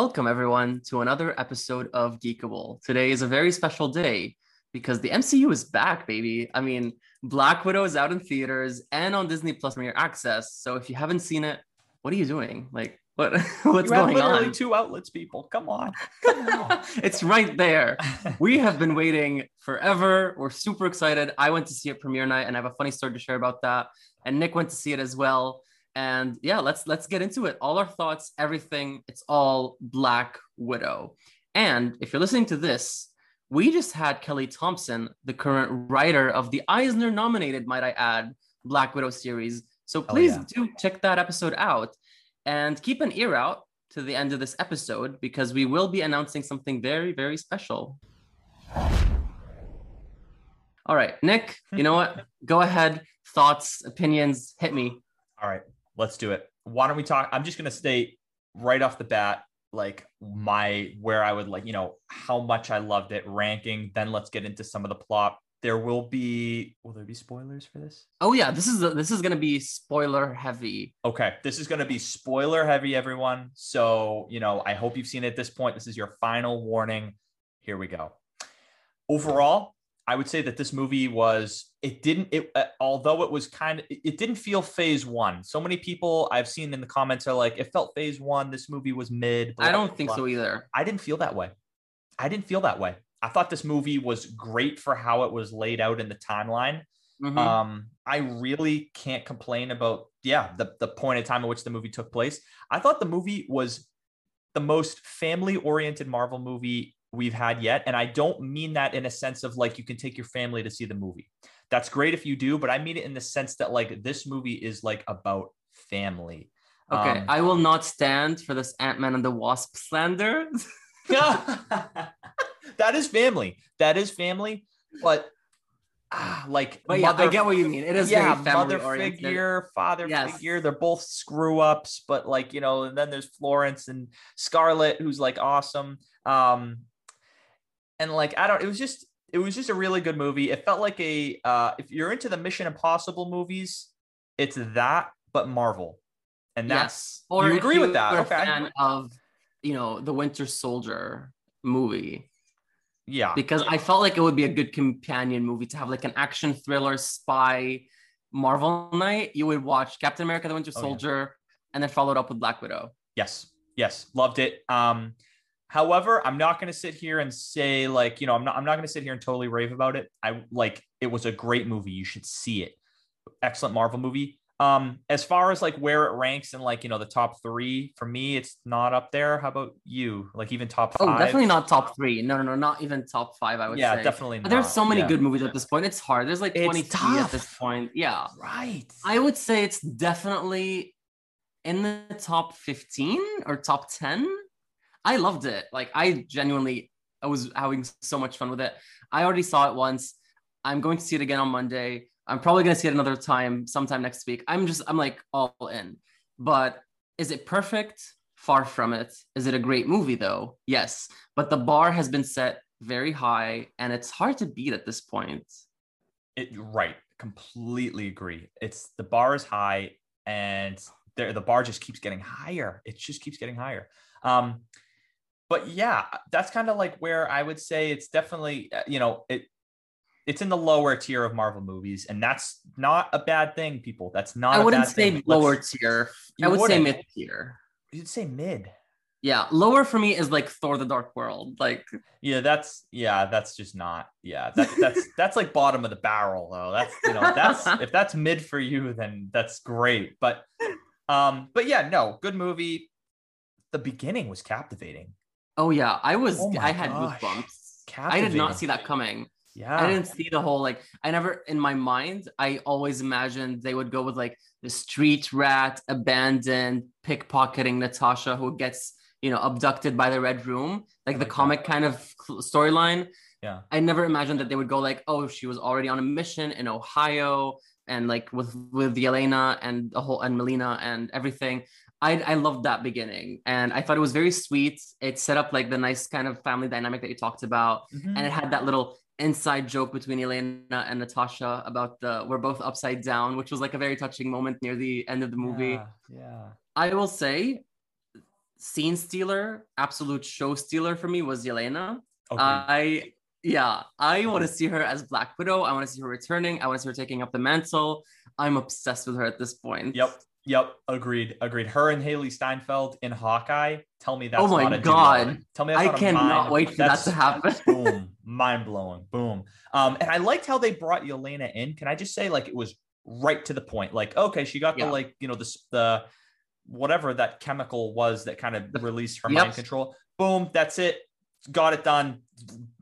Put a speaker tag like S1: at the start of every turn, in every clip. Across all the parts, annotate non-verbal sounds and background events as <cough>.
S1: Welcome, everyone, to another episode of Geekable. Today is a very special day because the MCU is back, baby. I mean, Black Widow is out in theaters and on Disney Plus Premier Access. So if you haven't seen it, what are you doing? Like, what <laughs> what's
S2: you have
S1: going
S2: literally
S1: on?
S2: two outlets, people. Come on. <laughs> Come on.
S1: it's right there. <laughs> We have been waiting forever. We're super excited. I went to see it premiere night, and I have a funny story to share about that. And Nick went to see it as well. And yeah, let's let's get into it. All our thoughts, everything. It's all Black Widow. And if you're listening to this, we just had Kelly Thompson, the current writer of the Eisner nominated, might I add, Black Widow series. So
S2: Oh,
S1: please
S2: yeah.
S1: do check that episode out and keep an ear out to the end of this episode because we will be announcing something very, very special. All right, Nick, you know what? <laughs> Go ahead. Thoughts, opinions, hit me.
S2: All right, let's do it. Why don't we talk? I'm just gonna state right off the bat, like my where I would like, you know, how much I loved it, ranking. Then let's get into some of the plot. There will be will there be spoilers for this?
S1: Oh yeah, this is this is gonna be spoiler heavy.
S2: Okay, this is going to be spoiler heavy, everyone. So, you know, I hope you've seen it at this point. This is your final warning. Here we go. Overall, I would say that this movie was, it didn't, it, uh, although it was kind of, it, didn't feel phase one. So many people I've seen in the comments are like, it felt phase one. This movie was mid. blah,
S1: I don't
S2: blah,
S1: think
S2: blah."
S1: so either.
S2: I didn't feel that way. I didn't feel that way. I thought this movie was great for how it was laid out in the timeline.
S1: Mhm.
S2: Um, I really can't complain about yeah the the point in time at which the movie took place. I thought the movie was the most family oriented Marvel movie we've had yet, and I don't mean that in a sense of like you can take your family to see the movie. That's great if you do, but I mean it in the sense that like this movie is like about family.
S1: okay,
S2: Um,
S1: I will not stand for this Ant Man and the Wasp slander. <laughs>
S2: that is family. That is family, but. Ah, like
S1: but yeah, I get what you mean. It is
S2: yeah, mother
S1: oriented.
S2: figure, father
S1: Yes.
S2: figure. They're both screw ups, but like you know, and then there's Florence and Scarlett, who's like awesome. Um, and like I don't, it was just it was just a really good movie. It felt like a uh, if you're into the Mission Impossible movies, it's that but Marvel, and that's
S1: yes. Or
S2: you agree with that? Okay.
S1: a fan of you know the Winter Soldier movie
S2: yeah,
S1: because I felt like it would be a good companion movie to have like an action thriller spy Marvel night. You would watch Captain America: The Winter
S2: Oh, yeah.
S1: Soldier and then followed up with Black Widow.
S2: Yes, yes, loved it. Um, however, I'm not going to sit here and say like you know I'm not I'm not going to sit here and totally rave about it. I like it was a great movie. You should see it. Excellent Marvel movie. Um, as far as like where it ranks in like you know the top three for me, it's not up there. How about you? Like even top
S1: Oh, definitely not top three. No, no, no, not even top five. I would
S2: Yeah,
S1: say.
S2: definitely.
S1: But there's so many
S2: Yeah.
S1: good movies at this point. It's hard. There's like
S2: It's
S1: 23 at this point. Yeah.
S2: Right.
S1: I would say it's definitely in the top 15 or top 10. I loved it. Like I genuinely I was having so much fun with it. I already saw it once. I'm going to see it again on Monday. I'm probably going to see it another time sometime next week. I'm just I'm like all in. But is it perfect? Far from it. Is it a great movie though? Yes. But the bar has been set very high and it's hard to beat at this point.
S2: It right. Completely agree. It's the bar is high and there the bar just keeps getting higher. It just keeps getting higher. Um, but yeah, that's kind of like where I would say it's definitely uh, you know it it's in the lower tier of Marvel movies, and that's not a bad thing, people. That's not.
S1: I wouldn't
S2: bad
S1: say
S2: thing.
S1: lower
S2: Let's-
S1: tier. I would say mid tier.
S2: You'd say mid.
S1: Yeah, lower for me is like Thor: The Dark World. Like,
S2: Yeah, that's yeah, that's just not. Yeah, that, that's <laughs> that's like bottom of the barrel though. That's you know that's <laughs> if that's mid for you, then that's great. But um, but yeah, no, good movie. The beginning was captivating.
S1: Oh yeah, I was.
S2: Oh
S1: I had
S2: gosh.
S1: goosebumps. I did not see that coming.
S2: Yeah,
S1: I didn't see the whole like. I never in my mind. I always imagined they would go with like the street rat, abandoned, pickpocketing Natasha who gets you know abducted by the Red Room, like the
S2: like that.
S1: comic kind of storyline.
S2: yeah,
S1: I never imagined that they would go like, oh, she was already on a mission in Ohio and like with with Yelena and the whole and Melina and everything. I I loved that beginning and I thought it was very sweet. It set up like the nice kind of family dynamic that you talked about,
S2: Mhm.
S1: and it had that little inside joke between Yelena and Natasha about the we're both upside down, which was like a very touching moment near the end of the movie.
S2: Yeah, yeah.
S1: I will say scene stealer, absolute show stealer for me was Yelena.
S2: Okay.
S1: I yeah, I want to see her as Black Widow. I want to see her returning. I want to see her taking up the mantle. I'm obsessed with her at this point.
S2: Yep. Yep. Agreed. Agreed. Her and Hailee Steinfeld in Hawkeye. Tell me that's
S1: Oh my
S2: not a
S1: God.
S2: duo. Tell me that's
S1: I
S2: not
S1: cannot wait for that to happen. <laughs>
S2: boom. Mind blowing. Boom. Um, and I liked how they brought Yelena in. Can I just say, like, it was right to the point. Like, okay, she got
S1: Yeah.
S2: the like, you know, the the whatever that chemical was that kind of released her
S1: Yep.
S2: mind control. Boom. That's it. Got it done.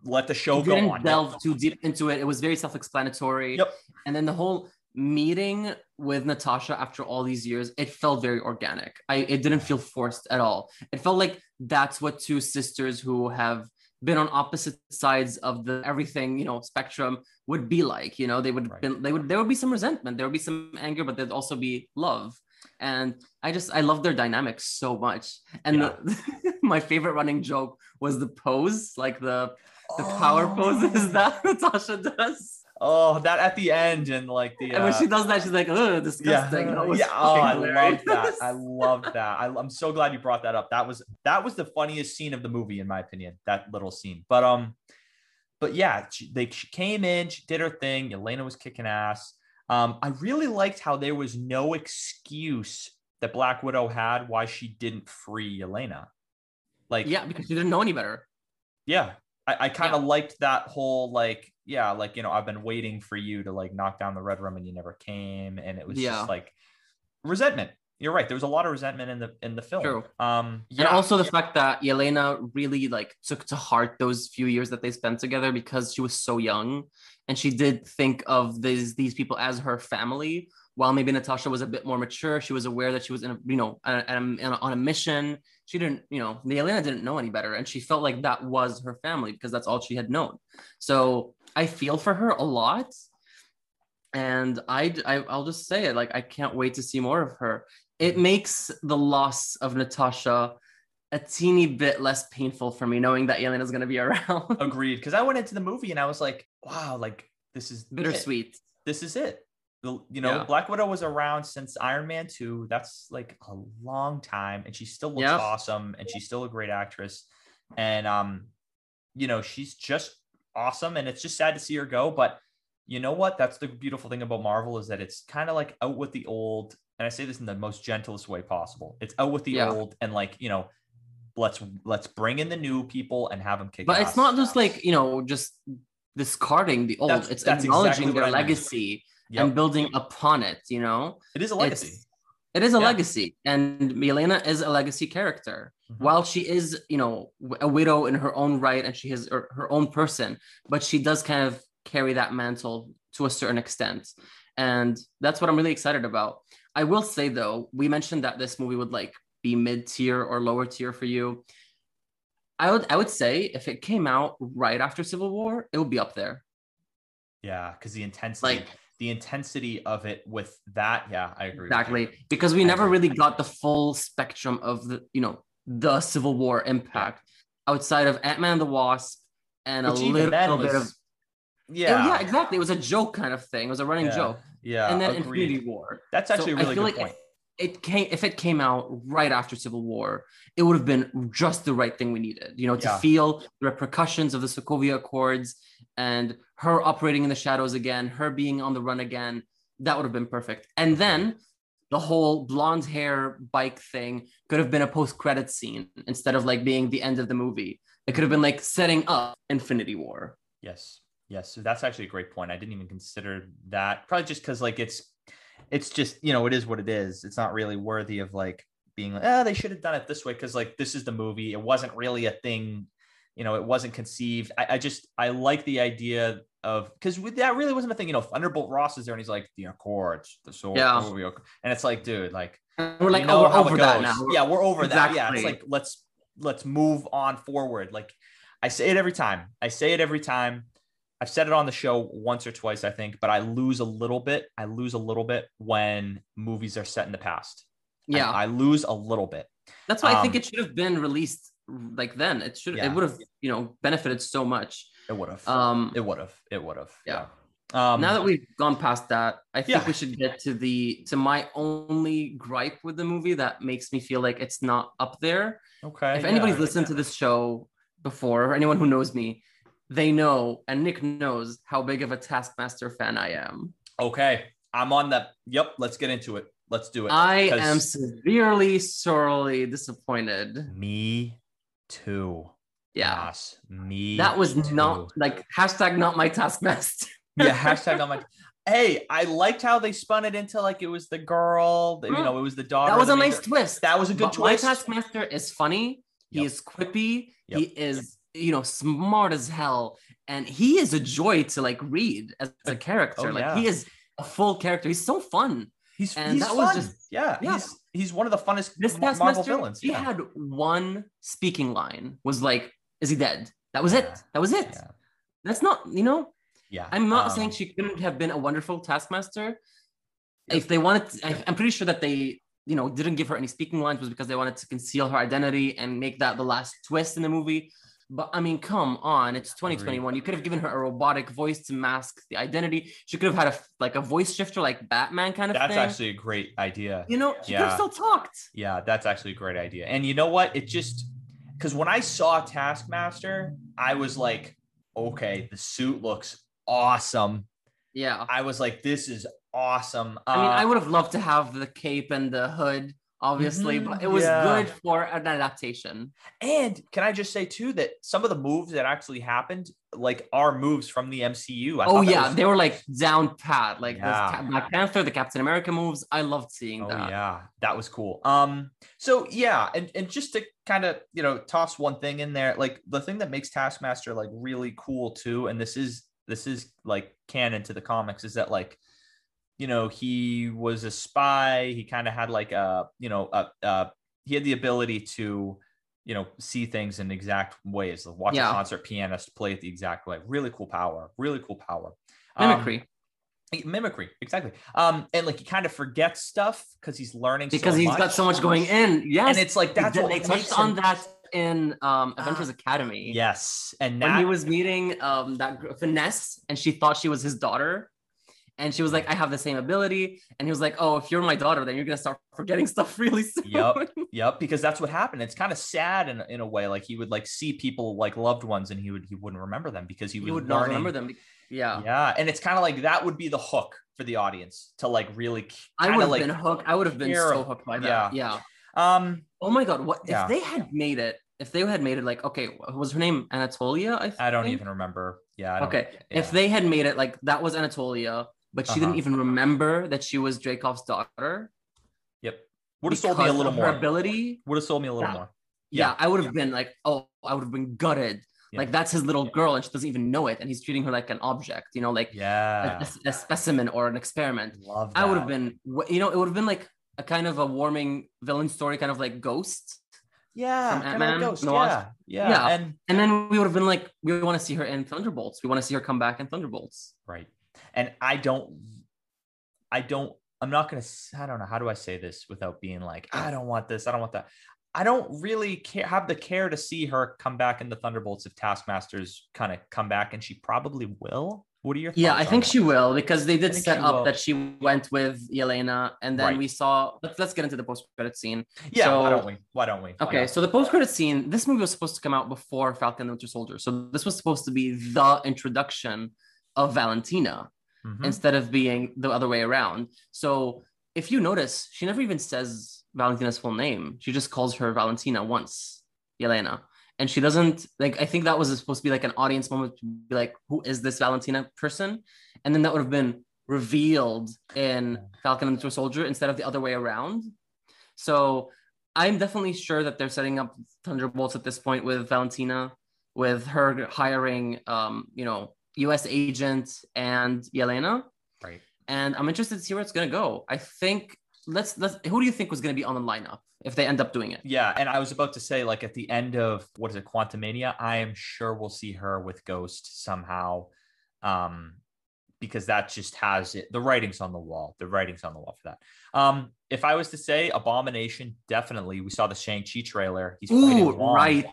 S2: Let the show go
S1: didn't
S2: on.
S1: delve too deep into it. It was very self-explanatory.
S2: Yep.
S1: And then the whole meeting with Natasha after all these years, it felt very organic. I it didn't feel forced at all. It felt like that's what two sisters who have been on opposite sides of the everything, you know, spectrum would be like. You know, they would
S2: Right.
S1: been they would there would be some resentment, there would be some anger, but there'd also be love. And I just I love their dynamics so much. And the, <laughs> my favorite running joke was the pose, like the the power oh. poses <laughs> that Natasha does.
S2: Oh, that at the end and like the
S1: And when
S2: uh,
S1: she does that, she's like, "Ugh,
S2: yeah, <laughs>
S1: disgusting." Was
S2: yeah. Oh, I love that. I <laughs> love that. I, I'm so glad you brought that up. That was that was the funniest scene of the movie, in my opinion. That little scene. But um, but yeah, she, they she came in, she did her thing. Yelena was kicking ass. Um, I really liked how there was no excuse that Black Widow had why she didn't free Yelena. Like,
S1: yeah, because she didn't know any better.
S2: yeah i, I kind of liked that whole like yeah like you know i've been waiting for you to like knock down the red room and you never came and it was
S1: Yeah.
S2: just like resentment you're right there was a lot of resentment in the in the film
S1: True.
S2: um
S1: And also the fact that Yelena really like took to heart those few years that they spent together because she was so young and she did think of these these people as her family. While maybe Natasha was a bit more mature, she was aware that she was in a you know a- a- on a mission. She didn't you know Yelena didn't know any better, and she felt like that was her family because that's all she had known. So I feel for her a lot, and I, I I'll just say it like I can't wait to see more of her. It makes the loss of Natasha a teeny bit less painful for me knowing that Yelena's going to be <laughs> around.
S2: agreed because i went into the movie and i was like wow like this is it.
S1: Bittersweet.
S2: this is it The- you know
S1: Yeah.
S2: black widow was around since iron man 2 that's like a long time and she still looks awesome and she's still a great actress and um you know she's just awesome and it's just sad to see her go but you know what that's the beautiful thing about marvel is that it's kind of like out with the old and i say this in the most gentlest way possible it's out with the
S1: Yeah.
S2: old and like you know let's let's bring in the new people and have them kick
S1: But it's not just like, you know, just discarding the old.
S2: That's-
S1: it's
S2: that's
S1: acknowledging
S2: exactly
S1: their legacy
S2: Yep.
S1: and building upon it, you know?
S2: it is a legacy
S1: It's- It is a
S2: Yeah.
S1: legacy, and Yelena is a legacy character.
S2: Mhm.
S1: While she is, you know, a widow in her own right, and she has her her own person, but she does kind of carry that mantle to a certain extent, and that's what I'm really excited about. I will say though, we mentioned that this movie would like be mid tier or lower tier for you. I would I would say if it came out right after Civil War, it would be up there.
S2: Yeah, because the intensity,
S1: Like
S2: the intensity of it with that, yeah, I agree.
S1: exactly because we never really got the full spectrum of the you know the civil war impact outside of ant-man and the wasp and
S2: Which
S1: a little bit of
S2: yeah,
S1: yeah. exactly. It was a joke kind of thing. It was a running
S2: Yeah,
S1: joke.
S2: Yeah,
S1: and then
S2: agreed.
S1: infinity war.
S2: That's
S1: So
S2: actually a
S1: I
S2: really
S1: feel
S2: good
S1: like
S2: point.
S1: it came if it came out right after civil war it would have been just the right thing we needed you know to
S2: Yeah.
S1: feel the repercussions of the sokovia accords and her operating in the shadows again her being on the run again. That would have been perfect. And then the whole blonde hair bike thing could have been a post-credit scene instead of like being the end of the movie it could have been like setting up infinity war
S2: Yes, yes. So that's actually a great point. I didn't even consider that. Probably just because like it's, it's just you know it is what it is. It's not really worthy of like being like, ah, they should have done it this way because like this is the movie. It wasn't really a thing. You know, it wasn't conceived. I, I just I like the idea of because that really wasn't a thing. You know, Thunderbolt Ross is there and he's like the Accords, the so
S1: Yeah.
S2: and it's like, dude, like
S1: we're like
S2: know
S1: oh we're over that now
S2: Yeah, we're over that. Yeah, it's like let's let's move on forward. Like I say it every time. I say it every time. I've said it on the show once or twice, I think, but I lose a little bit. I lose a little bit when movies are set in the past.
S1: Yeah
S2: I, lose a little bit.
S1: That's why I think
S2: Um,
S1: it should have been released like then. It should
S2: Yeah.
S1: it would have, you know, benefited so much.
S2: It would have.
S1: Um
S2: it would have. It would have.
S1: yeah.
S2: Um,
S1: now that we've gone past that, I think
S2: Yeah.
S1: we should get to the to my only gripe with the movie that makes me feel like it's not up there.
S2: okay,
S1: if anybody's
S2: yeah.
S1: listened to this show before, or anyone who knows me, they know, and Nick knows how big of a Taskmaster fan I am.
S2: okay, I'm on that. Yep, let's get into it. Let's do it.
S1: I am severely, sorely disappointed.
S2: Me too.
S1: Yeah.
S2: Me.
S1: That was
S2: too.
S1: not like hashtag not my Taskmaster. <laughs>
S2: yeah. <laughs> Hashtag not my. Hey, I liked how they spun it into like it was the girl. You
S1: Mm.
S2: know, it was the daughter.
S1: That was a nice twist.
S2: That was a good
S1: But My
S2: twist.
S1: Taskmaster is funny. He
S2: Yep.
S1: is quippy.
S2: Yep.
S1: He is, you know, smart as hell. And he is a joy to like read as a character.
S2: Oh,
S1: like
S2: yeah.
S1: he is a full character. He's so fun.
S2: He's
S1: and
S2: he's
S1: that was just-
S2: yeah,
S1: yeah.
S2: He's he's one of the funnest
S1: This
S2: Marvel villains.
S1: he
S2: yeah.
S1: had one speaking line. Was like, "Is he dead?" That was it. That was it.
S2: yeah.
S1: That's not, you know.
S2: yeah.
S1: I'm not
S2: Um,
S1: saying she couldn't have been a wonderful taskmaster. If they wanted, to, I, I'm pretty sure that they, you know, didn't give her any speaking lines was because they wanted to conceal her identity and make that the last twist in the movie. But I mean, come on, it's 2021. You could have given her a robotic voice to mask the identity. She could have had a like a voice shifter like Batman kind of
S2: That's
S1: thing.
S2: actually a great idea.
S1: you know, she could have still talked.
S2: Yeah, that's actually a great idea. And you know what? It just because when I saw Taskmaster, I was like, okay, the suit looks awesome.
S1: Yeah.
S2: I was like, this is awesome.
S1: I mean,
S2: Uh,
S1: I would have loved to have the cape and the hood, obviously,
S2: Mhm,
S1: but it was
S2: yeah.
S1: good for an adaptation.
S2: and can I just say too that some of the moves that actually happened, like, are moves from the MCU. I
S1: oh yeah,
S2: was-
S1: they were like down pat, like
S2: Yeah.
S1: Ca- Black Panther, the Captain America moves. I loved seeing
S2: Oh
S1: that.
S2: yeah, that was cool. Um, so yeah, and and just to kind of you know toss one thing in there, like the thing that makes Taskmaster like really cool too, and this is this is like canon to the comics, is that like you know he was a spy. He kind of had like a you know a, uh he had the ability to you know see things in exact ways. Watch
S1: Yeah.
S2: a concert pianist play it the exact way. Really cool power. Really cool power. Um,
S1: Mimicry,
S2: mimicry exactly um and like he kind of forgets stuff because he's learning so
S1: because he's got so much going in. Yes,
S2: and it's like that's
S1: they,
S2: what
S1: they touched on that in um,
S2: Ah,
S1: Avengers Academy.
S2: yes and
S1: when he was meeting um that gr- finesse, and she thought she was his daughter. And she was like, I have the same ability. And he was like, Oh, if you're my daughter, then you're gonna start forgetting <laughs> stuff really soon. <laughs>
S2: Yep. yep because that's what happened it's kind of sad in, in a way like he would like see people like loved ones and he would he wouldn't remember them because he
S1: you would not remember them. Yeah.
S2: yeah and it's kind of like that would be the hook for the audience to like really
S1: I would have
S2: like
S1: been hooked. I would have been so hooked by that.
S2: yeah.
S1: Yeah.
S2: um
S1: Oh my god, what
S2: Yeah.
S1: if they had made it? If they had made it like okay, what was her name Anatolia? I,
S2: i don't even remember yeah
S1: Okay,
S2: yeah.
S1: if they had made it like that was Anatolia, but she didn't
S2: Uh-huh.
S1: even remember that she was Dreykov's daughter.
S2: yep would have sold me a little more
S1: Her ability.
S2: would have sold me a little
S1: Yeah.
S2: more
S1: Yeah,
S2: Yeah.
S1: I would have been like, oh, I would have been gutted.
S2: Yeah.
S1: Like that's his little girl, and she doesn't even know it, and he's treating her like an object. You know, like a-
S2: yeah
S1: a, a specimen or an experiment.
S2: love that.
S1: I would have been, you know, it would have been like a kind of a warming villain story, kind of like Ghost.
S2: Yeah, kind of ghost. Yeah, yeah,
S1: Yeah.
S2: and
S1: And then we would have been like, we want to see her in Thunderbolts. We want to see her come back in Thunderbolts.
S2: right. And I don't, I don't, I'm not gonna. I don't know how do I say this without being like, I don't want this. I don't want that. I don't really care, have the care to see her come back in the Thunderbolts if Taskmaster's kind of come back, and she probably will. What are your thoughts?
S1: Yeah,
S2: I
S1: think
S2: that?
S1: she will because they did set up
S2: will.
S1: that she went with Yelena, and then
S2: Right.
S1: we saw. Let's let's get into the post credit scene.
S2: Yeah, why don't we? Why don't we? Why
S1: Okay,
S2: not?
S1: so the post credit scene. This movie was supposed to come out before Falcon and the Winter Soldier, so this was supposed to be the introduction of Valentina
S2: Mhm.
S1: instead of being the other way around. So if you notice, she never even says Valentina's full name. She just calls her Valentina once, Yelena. And she doesn't like I think that was supposed to be like an audience moment to be like, who is this Valentina person? And then that would have been revealed in Falcon and the Winter Soldier instead of the other way around. So I'm definitely sure that they're setting up Thunderbolts at this point with Valentina, with her hiring um, you know, US agent and Yelena
S2: right.
S1: and I'm interested to see where it's gonna go. I think let's let's who do you think was gonna be on the lineup if they end up doing it?
S2: Yeah, and I was about to say, like at the end of what is it, Quantumania? I am sure we'll see her with Ghost somehow, um, because that just has it. The writing's on the wall. The writing's on the wall for that. Um, if I was to say Abomination, definitely. We saw the Shang Chi trailer. He's
S1: Ooh, right.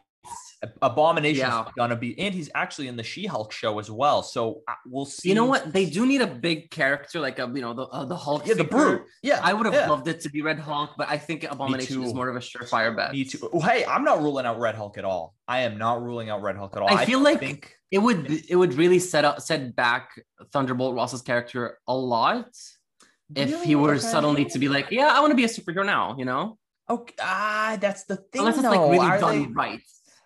S2: Abomination's
S1: Yeah.
S2: gonna be, and he's actually in the She-Hulk show as well. So uh, we'll see.
S1: You know what? They do need a big character, like a you know the uh, the Hulk.
S2: Yeah, the
S1: figure.
S2: brute. Yeah,
S1: I would have
S2: yeah.
S1: loved it to be Red Hulk, but I think Abomination is more of a surefire bet.
S2: Me too. Oh, Hey, I'm not ruling out Red Hulk at all. I am not ruling out Red Hulk at all.
S1: I feel like
S2: think
S1: It would it would really set up set back Thunderbolt Ross's character a lot if he were
S2: Okay.
S1: suddenly to be like, yeah, I want to be a superhero now, you know,
S2: Okay, ah, that's the thing.
S1: unless it's like really
S2: Are
S1: done
S2: they-
S1: right.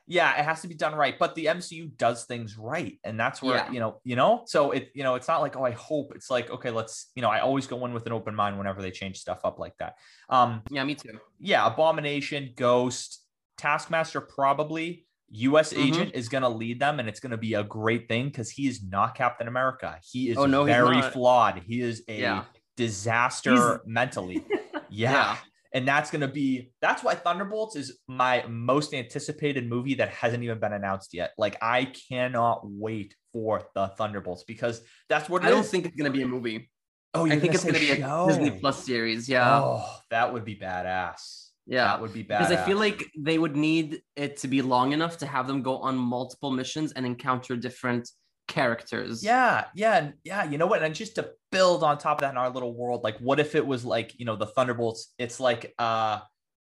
S2: Yeah, it has to be done right. But the MCU does things right, and that's where
S1: Yeah.
S2: you know, you know. So it, you know, it's not like oh, I hope. It's like okay, let's, you know, I always go in with an open mind whenever they change stuff up like that. Um,
S1: Yeah, me too.
S2: yeah, Abomination, Ghost, Taskmaster, probably. U.S.
S1: Mhm.
S2: agent is going to lead them, and it's going to be a great thing because he is not Captain America. He is
S1: Oh, no,
S2: very flawed. He is a
S1: Yeah.
S2: disaster
S1: He's-
S2: mentally. <laughs> Yeah.
S1: Yeah.
S2: And that's going to be, that's why Thunderbolts is my most anticipated movie that hasn't even been announced yet. Like, I cannot wait for the Thunderbolts because that's what it
S1: I don't
S2: is.
S1: think it's gonna be a movie.
S2: oh,
S1: I think it's gonna be a. Disney Plus series. Yeah,
S2: Oh, that would be badass.
S1: yeah.
S2: That would be badass.
S1: Because I feel like they would need it to be long enough to have them go on multiple missions and encounter different characters.
S2: Yeah, yeah, and yeah. You know what? And just to build on top of that in our little world, like, what if it was like, you know, the Thunderbolts? It's like uh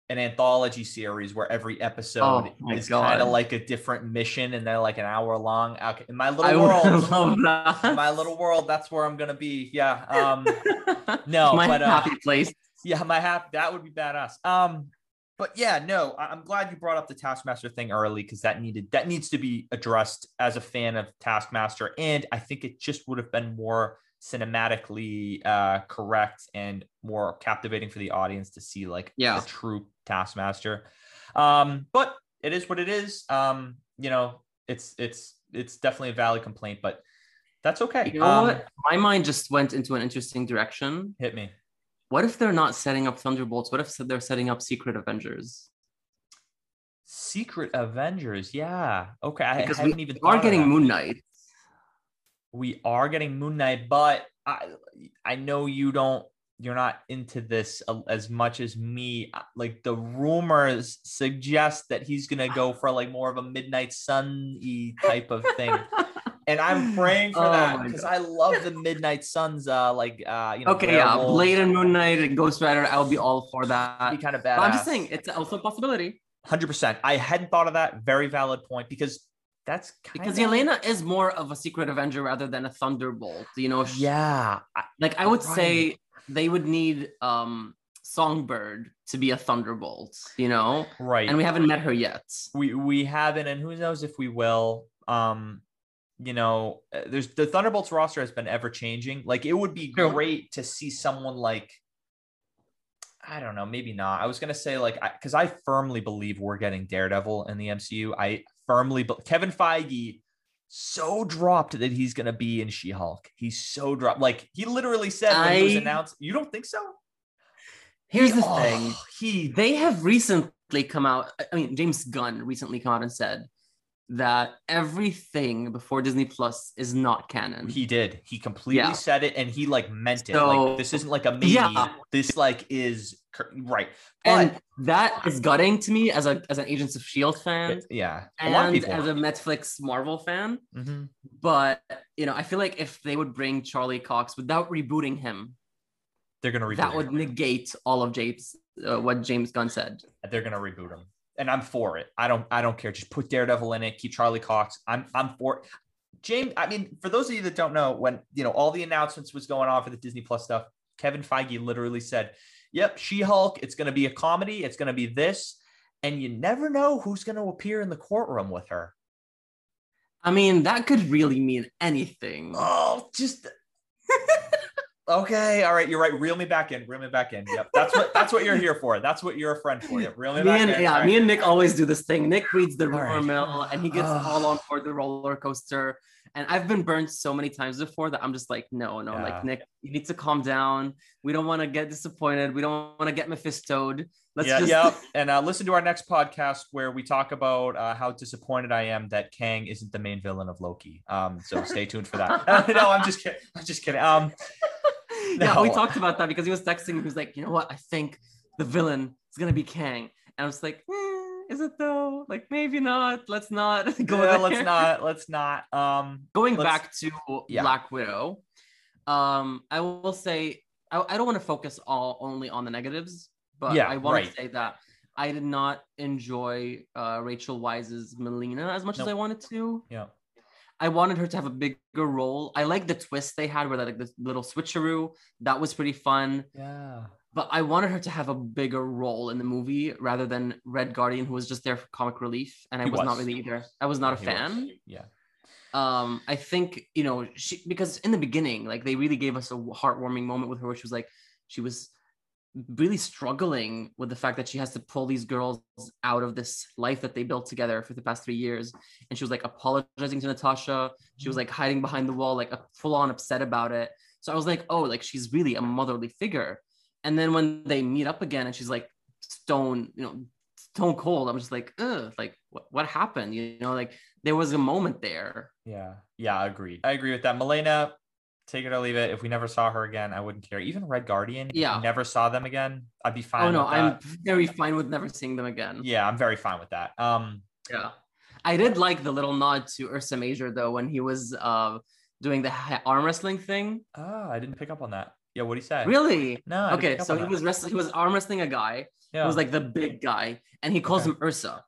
S2: an anthology series where every episode
S1: Oh
S2: is kind of like a different mission, and they're like an hour long. Okay, in my little
S1: I
S2: world, <laughs>
S1: love that.
S2: in my little world, that's where I'm gonna be. Yeah. Um. <laughs> no,
S1: my
S2: but, uh,
S1: happy place. <laughs>
S2: yeah, my half that would be badass. Um, but yeah, no, I'm glad you brought up the Taskmaster thing early because that needed that needs to be addressed as a fan of Taskmaster, and I think it just would have been more cinematically uh correct and more captivating for the audience to see like
S1: Yeah.
S2: the true Taskmaster. Um, but it is what it is. Um, you know, it's it's it's definitely a valid complaint, but that's okay.
S1: You know
S2: Um,
S1: what? My mind just went into an interesting direction.
S2: Hit me.
S1: What if they're not setting up Thunderbolts? What if they're setting up Secret Avengers?
S2: Secret Avengers, yeah. Okay, I
S1: Because
S2: haven't
S1: we
S2: even
S1: are getting. Moon Knight.
S2: we are getting Moon Knight, but I I know you don't you're not into this as much as me. Like the rumors suggest that he's gonna go for like more of a Midnight Sun type of thing. <laughs> And I'm praying for
S1: Oh
S2: that because I love the Midnight Suns. Uh, like uh, you know,
S1: Okay, yeah. Blade and Moon Knight and Ghost Rider. I'll be all for that.
S2: be kind of badass.
S1: I'm just saying, it's also a possibility
S2: hundred percent. I hadn't thought of that. Very valid point because that's kind
S1: because Yelena is more of a Secret Avenger rather than a Thunderbolt. You know, sh-
S2: Yeah,
S1: like I would
S2: Right.
S1: say they would need um Songbird to be a Thunderbolt. You know,
S2: right.
S1: and we haven't met her yet.
S2: we we haven't and who knows if we will um you know uh, there's the thunderbolts roster has been ever changing. Like it would be
S1: True.
S2: great to see someone like i don't know maybe not. I was gonna say like because I, firmly believe we're getting daredevil in the mcu i firmly be- kevin feige so dropped that he's gonna be in she-hulk. He's so dropped like he literally said when he was announced you don't think so?
S1: Here's the
S2: Oh,
S1: thing.
S2: he
S1: they have recently come out i mean james gunn recently come out and said that everything before disney plus is not canon
S2: He did. He completely
S1: Yeah.
S2: said it, and he like meant it.
S1: So-
S2: like this isn't like a maybe.
S1: Yeah.
S2: This like is right. But
S1: and that is gutting to me as a as an agents of shield fan
S2: yeah, a
S1: and as a netflix marvel fan
S2: Mhm.
S1: but you know i feel like if they would bring charlie cox without rebooting him
S2: They're gonna reboot.
S1: that
S2: him.
S1: would negate all of james uh, what james gunn said
S2: They're gonna reboot him, and I'm for it. I don't. I don't care. Just put Daredevil in it. Keep Charlie Cox. I'm. I'm for. it. James. I mean, for those of you that don't know, when you know all the announcements was going on for the Disney Plus stuff, Kevin Feige literally said, "Yep, She-Hulk. It's gonna be a comedy. It's gonna be this." And you never know who's going to appear in the courtroom with her.
S1: i mean that could really mean anything
S2: Oh, just <laughs> okay. All right, you're right. Reel me back in. Reel me back in. Yep, that's what that's what you're here for. That's what you're a friend for. Yep, reel me
S1: me
S2: back
S1: and
S2: in.
S1: yeah,
S2: All
S1: me and Nick always do this thing. Nick reads the rumor
S2: right.
S1: mill and he gets all on board the roller coaster. And I've been burned so many times before that I'm just like, no, no,
S2: Yeah.
S1: like Nick, you need to calm down. We don't want to get disappointed. We don't want to get Mephistoed. Let's
S2: yeah,
S1: just
S2: yeah. And uh, listen to our next podcast where we talk about uh, how disappointed I am that Kang isn't the main villain of Loki. Um, so stay tuned for that. <laughs> no, I'm just kidding. I'm just kidding. Um, <laughs>
S1: yeah, we talked about that because he was texting. He was like, you know what? I think the villain is gonna be Kang. And I was like, eh, Is it though? Like maybe not. Let's not <laughs> go
S2: Yeah,
S1: there.
S2: let's not. <laughs> Let's not. Um,
S1: Going back to
S2: yeah.
S1: Black Widow, um, I will say I, I don't want to focus all only on the negatives, but
S2: Yeah,
S1: I want
S2: right.
S1: to say that I did not enjoy uh, Rachel Weisz's Melina as much as I wanted to.
S2: Yeah.
S1: I wanted her to have a bigger role. I like the twist they had where like this little switcheroo. That was pretty fun.
S2: Yeah.
S1: But I wanted her to have a bigger role in the movie rather than Red Guardian, who was just there for comic relief. And I
S2: He
S1: was, not really either. I was not a
S2: He was.
S1: fan.
S2: Yeah.
S1: Um, I think, you know, she because in the beginning, like they really gave us a heartwarming moment with her where she was like, she was really struggling with the fact that she has to pull these girls out of this life that they built together for the past three years. And she was like apologizing to Natasha. She was mm-hmm. like hiding behind the wall, like a full on upset about it. So I was like, oh, like she's really a motherly figure. And then when they meet up again and she's like stone, you know, stone cold, I'm just like, ugh, like what, what happened? You know, like there was a moment there.
S2: Yeah. Yeah. I agree. I agree with that. Melina, take it or leave it. If we never saw her again, I wouldn't care. Even Red Guardian, if we
S1: Yeah.
S2: never saw them again, I'd be fine.
S1: oh no, I'm very fine with never seeing them again.
S2: Yeah, I'm very fine with that. Um,
S1: Yeah. I did like the little nod to Ursa Major though when he was uh doing the arm wrestling thing.
S2: oh, I didn't pick up on that. Yeah, what do you say?
S1: Really?
S2: No. I
S1: Okay, so he
S2: that.
S1: was wrestling he was arm wrestling a guy
S2: Yeah.
S1: who was like the big guy and he calls
S2: Okay.
S1: him Ursa.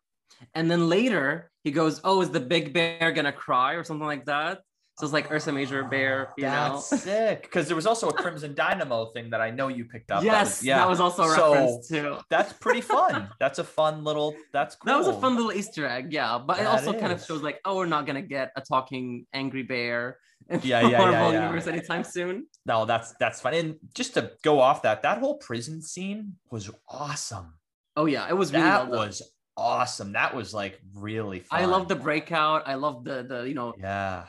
S1: And then later he goes, "Oh, is the big bear going to cry or something like that?" So it's like Ursa Major bear, you
S2: That's
S1: know.
S2: sick. Because there was also a Crimson Dynamo thing that I know you picked up. That
S1: yes,
S2: was- yeah.
S1: that was also
S2: So,
S1: reference too.
S2: That's pretty fun. That's a fun little. That's cool.
S1: That was a fun little Easter egg, yeah. But it
S2: That
S1: also kind of shows like, oh, we're not gonna get a talking angry bear in
S2: Yeah,
S1: the <laughs>
S2: yeah, yeah,
S1: Marvel
S2: yeah.
S1: universe anytime soon.
S2: No, that's that's fun. And just to go off that, that whole prison scene was awesome.
S1: Oh yeah, it was really
S2: that
S1: well
S2: was awesome. That was like really fun.
S1: I love the breakout. I love the the you know
S2: Yeah.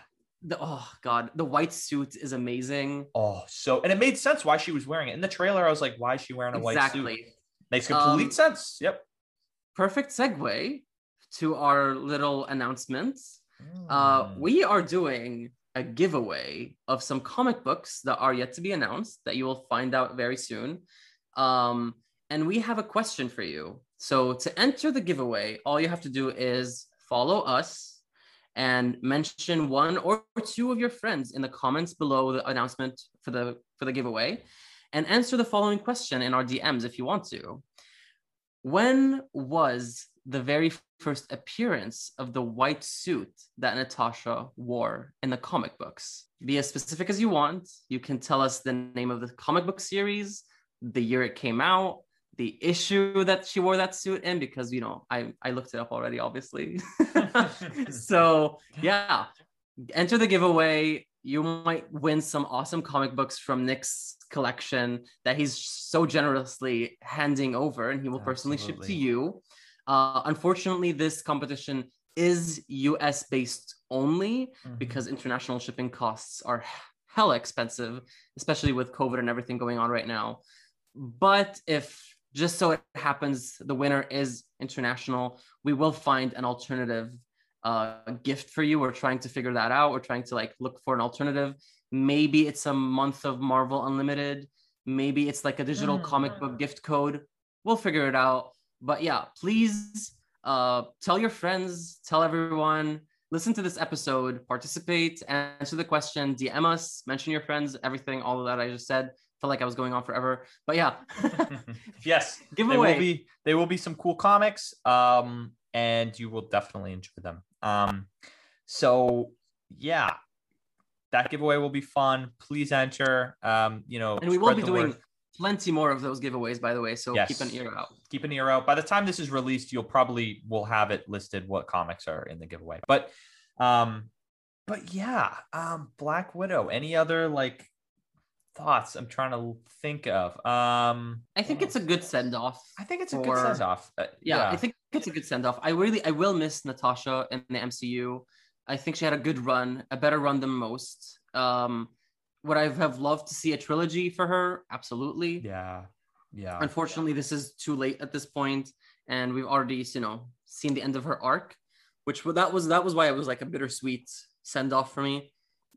S1: The oh god the white suit is amazing.
S2: Oh, so and it made sense why she was wearing it in the trailer. I was like, why is she wearing a white suit?
S1: Exactly.
S2: Makes complete
S1: Um,
S2: sense. Yep.
S1: Perfect segue to our little announcements. Uh,
S2: Mm.
S1: we are doing a giveaway of some comic books that are yet to be announced that you will find out very soon. Um, and we have a question for you. So to enter the giveaway, all you have to do is follow us and mention one or two of your friends in the comments below the announcement for the for the giveaway and answer the following question in our DMs if you want to. When was the very first appearance of the white suit that Natasha wore in the comic books? Be as specific as you want. You can tell us the name of the comic book series, the year it came out, the issue that she wore that suit in, because you know, I, I looked it up already, obviously. <laughs> <laughs> so yeah, enter the giveaway. You might win some awesome comic books from Nick's collection that he's so generously handing over, and he will personally ship to you. Uh, unfortunately, this competition is US based only
S2: Mhm.
S1: because international shipping costs are hella expensive, especially with COVID and everything going on right now. But if just so it happens the winner is international, we will find an alternative uh, gift for you. We're trying to figure that out. We're trying to like look for an alternative. Maybe it's a month of Marvel Unlimited. Maybe it's like a digital
S2: Mm.
S1: comic book gift code. We'll figure it out. But yeah, please uh, tell your friends, tell everyone, listen to this episode, participate, answer the question, DM us, mention your friends, everything, all of that I just said. Felt like I was going on forever, but yeah, <laughs> <laughs>
S2: yes,
S1: giveaway.
S2: will be there will be some cool comics, um, and you will definitely enjoy them. Um, so yeah, that giveaway will be fun. Please enter. Um, you know,
S1: and we will be doing
S2: word.
S1: plenty more of those giveaways, by the way. So keep an ear out.
S2: keep an ear out. By the time this is released, you'll probably will have it listed what comics are in the giveaway. But um, but yeah, um, Black Widow. Any other like thoughts? I'm trying to think of. Um,
S1: I think it's a good send off.
S2: I think it's a good send off. Uh,
S1: yeah, I think it's a good send off. I really, I will miss Natasha in the MCU. I think she had a good run, a better run than most. Um, would I have loved to see a trilogy for her? Absolutely.
S2: yeah, yeah.
S1: Unfortunately, this is too late at this point, and we've already, you know, seen the end of her arc, which that was that was why it was like a bittersweet send off for me.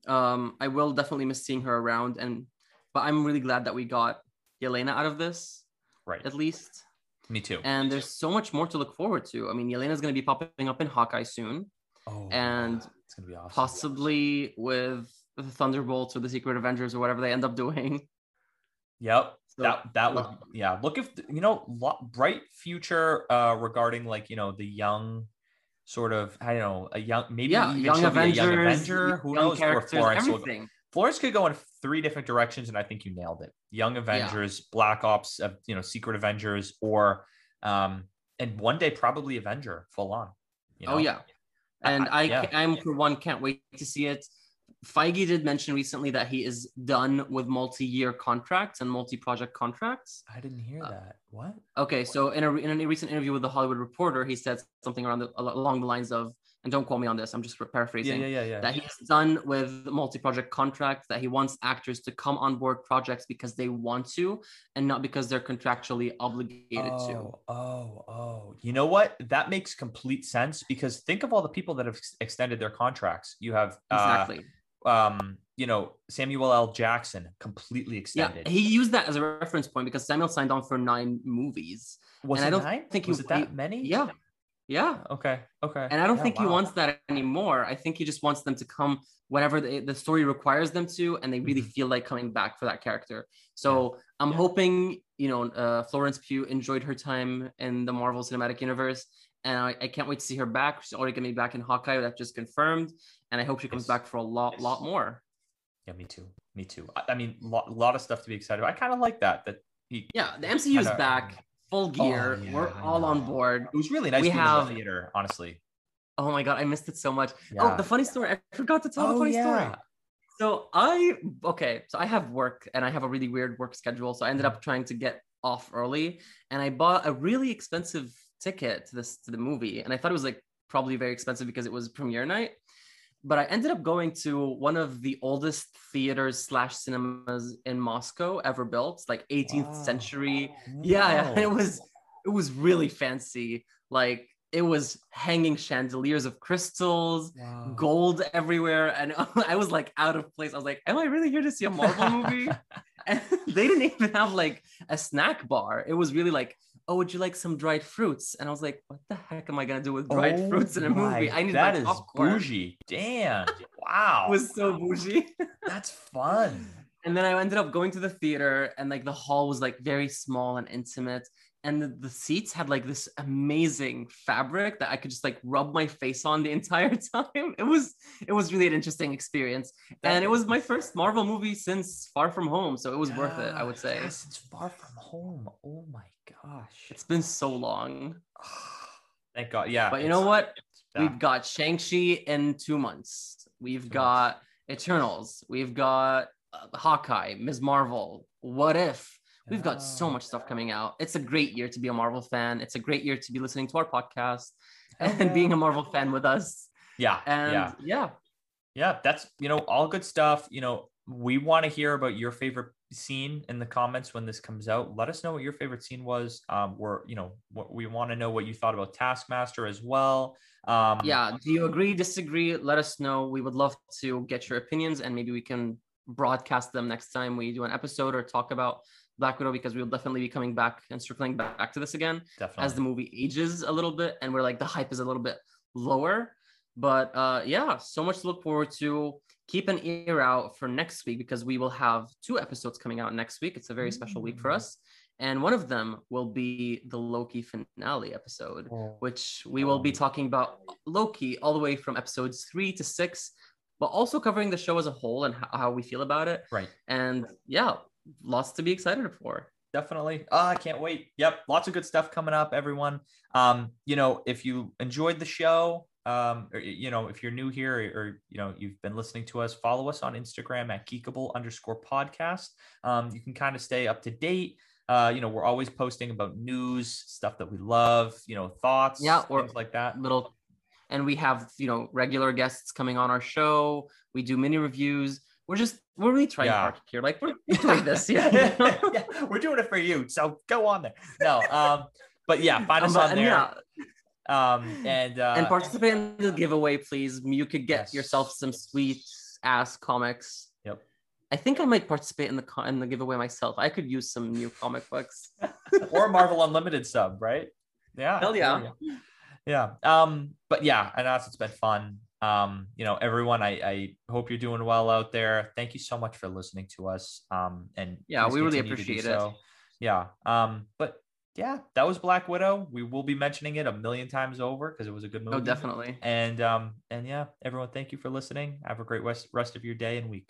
S1: Um, I will definitely miss seeing her around, and but I'm really glad that we got Yelena out of this
S2: Right.
S1: at least.
S2: Me too.
S1: And there's so much more to look forward to. I mean, Yelena's going to be popping up in Hawkeye soon,
S2: oh,
S1: and
S2: it's gonna be awesome.
S1: possibly with the Thunderbolts or the Secret Avengers or whatever they end up doing.
S2: Yep.
S1: So,
S2: that that would yeah. Look if you know bright future uh regarding like you know the young sort of I don't know a young maybe
S1: yeah,
S2: even
S1: young
S2: she'll a
S1: Avengers,
S2: young Avenger. Who
S1: young
S2: knows where Florence will go. Florence could go in three different directions, and I think you nailed it. Young Avengers, Black Ops, uh, you know, Secret Avengers, or um, and one day probably Avenger full on. You know?
S1: Oh yeah, and I,
S2: yeah.
S1: I'm for one can't wait to see it. Feige did mention recently that he is done with multi-year contracts and multi-project contracts.
S2: I didn't hear
S1: Uh,
S2: that. What?
S1: Okay, so in a, in a recent interview with the Hollywood Reporter, he said something around the, along the lines of, and don't quote me on this, I'm just paraphrasing.
S2: yeah, yeah, yeah.
S1: That he's done with multi-project contracts. That he wants actors to come on board projects because they want to, and not because they're contractually obligated to.
S2: oh, oh, oh. You know what? That makes complete sense because think of all the people that have ex- extended their contracts. You have uh,
S1: Exactly.
S2: um, you know, Samuel L. Jackson completely extended.
S1: yeah, he used that as a reference point because Samuel signed on for nine movies.
S2: was
S1: and
S2: it
S1: I don't
S2: nine?
S1: think he-
S2: was it that
S1: he-
S2: many?
S1: Yeah, yeah.
S2: Okay. Okay.
S1: And I don't
S2: Yeah,
S1: think he wants that anymore. I think he just wants them to come whenever the, the story requires them to, and they really
S2: Mhm.
S1: feel like coming back for that character. So I'm hoping, you know, uh, Florence Pugh enjoyed her time in the Marvel Cinematic Universe, and I, I can't wait to see her back. She's already gonna be back in Hawkeye. That's just confirmed, and I hope she comes
S2: Yes.
S1: back for a lot, lot more.
S2: Yeah, me too. Me too. I, I mean, a lot, lot of stuff to be excited about. I kind of like that. That he.
S1: Yeah, the MCU is
S2: Kinda-
S1: back, full oh, gear.
S2: Oh, yeah,
S1: We're all on board.
S2: It was really nice
S1: We have-
S2: the theater, honestly.
S1: Oh my god, I missed it so much.
S2: Yeah.
S1: Oh, the funny story. I forgot to tell the
S2: Oh,
S1: funny
S2: yeah.
S1: story. So I okay, so I have work and I have a really weird work schedule. So I ended up mm-hmm. trying to get off early and I bought a really expensive ticket to this to the movie. And I thought it was like probably very expensive because it was premiere night. But I ended up going to one of the oldest theaters slash cinemas in Moscow ever built, like 18th
S2: Wow.
S1: century. Yeah, yeah, <laughs> it was it was really fancy. Like it was hanging chandeliers of crystals
S2: Wow.
S1: gold everywhere and <laughs> i was like out of place i was like am i really here to see a marvel movie <laughs> and they didn't even have like a snack bar it was really like oh would you like some dried fruits and i was like what the heck am i gonna do with dried
S2: Oh
S1: fruits in a movie
S2: my-
S1: i need
S2: that is
S1: popcorn
S2: bougie. Damn. <laughs> Wow.
S1: it was so bougie
S2: That's fun. <laughs>
S1: and then i ended up going to the theater and like the hall was like very small and intimate and the, the seats had like this amazing fabric that i could just like rub my face on the <laughs> entire time it was it was really an interesting experience and it was my first marvel movie since far from home so it was worth it i would say
S2: Yes, it's far from home. Oh my gosh.
S1: it's been so long <sighs>
S2: Thank God. Yeah.
S1: but you know what
S2: yeah.
S1: we've got shang-chi in two months we've
S2: Two
S1: got eternals we've got uh, hawkeye ms marvel what if We've got so much stuff coming out. It's a great year to be a Marvel fan. It's a great year to be listening to our podcast
S2: Hell
S1: and being a Marvel fan with us.
S2: Yeah.
S1: And
S2: yeah.
S1: yeah,
S2: yeah that's you know all good stuff you know we want to hear about your favorite scene in the comments when this comes out let us know what your favorite scene was um we're you know what we want to know what you thought about taskmaster as well um
S1: yeah. Do you agree, disagree? Let us know. We would love to get your opinions and maybe we can broadcast them next time we do an episode or talk about Black Widow because we'll definitely be coming back and circling back to this again
S2: definitely
S1: as the movie ages a little bit and we're like the hype is a little bit lower. But uh yeah, so much to look forward to. Keep an ear out for next week because we will have two episodes coming out next week. It's a very special week for
S2: Mm.
S1: us. And one of them will be the Loki finale episode,
S2: Oh,
S1: which we will be
S2: Oh.
S1: talking about Loki all the way from episodes three to six, but also covering the show as a whole and how, how we feel about it.
S2: right
S1: And yeah, lots to be excited for.
S2: definitely oh, i can't wait yep lots of good stuff coming up everyone um you know if you enjoyed the show um or, you know if you're new here or, or you know you've been listening to us follow us on instagram at geekable underscore podcast. Um you can kind of stay up to date. Uh you know we're always posting about news stuff that we love you know thoughts
S1: Yeah, or-
S2: things like that.
S1: little and we have you know regular guests coming on our show. We do mini reviews. We're just we're really trying
S2: Yeah.
S1: hard here. Like we're doing this yeah, <laughs>
S2: yeah we're doing it for you so go on there. No um but yeah find
S1: Um,
S2: us
S1: but-
S2: on there.
S1: yeah,
S2: um and uh
S1: and participate in the giveaway please you could get
S2: Yes.
S1: yourself some sweet ass comics
S2: Yep.
S1: i think i might participate in the in the giveaway myself i could use some new comic books <laughs>
S2: or Marvel Unlimited sub, right? Yeah.
S1: Hell yeah.
S2: Yeah. Um, but yeah, and that's it's been fun. Um, you know, everyone, I, I hope you're doing well out there. Thank you so much for listening to us. Um, and
S1: yeah, we really
S2: continue to do
S1: appreciate it.
S2: so. Yeah. Um, but yeah, that was Black Widow. We will be mentioning it a million times over because it was a good movie.
S1: Oh, definitely.
S2: And um, and yeah, everyone, thank you for listening. Have a great rest rest of your day and week.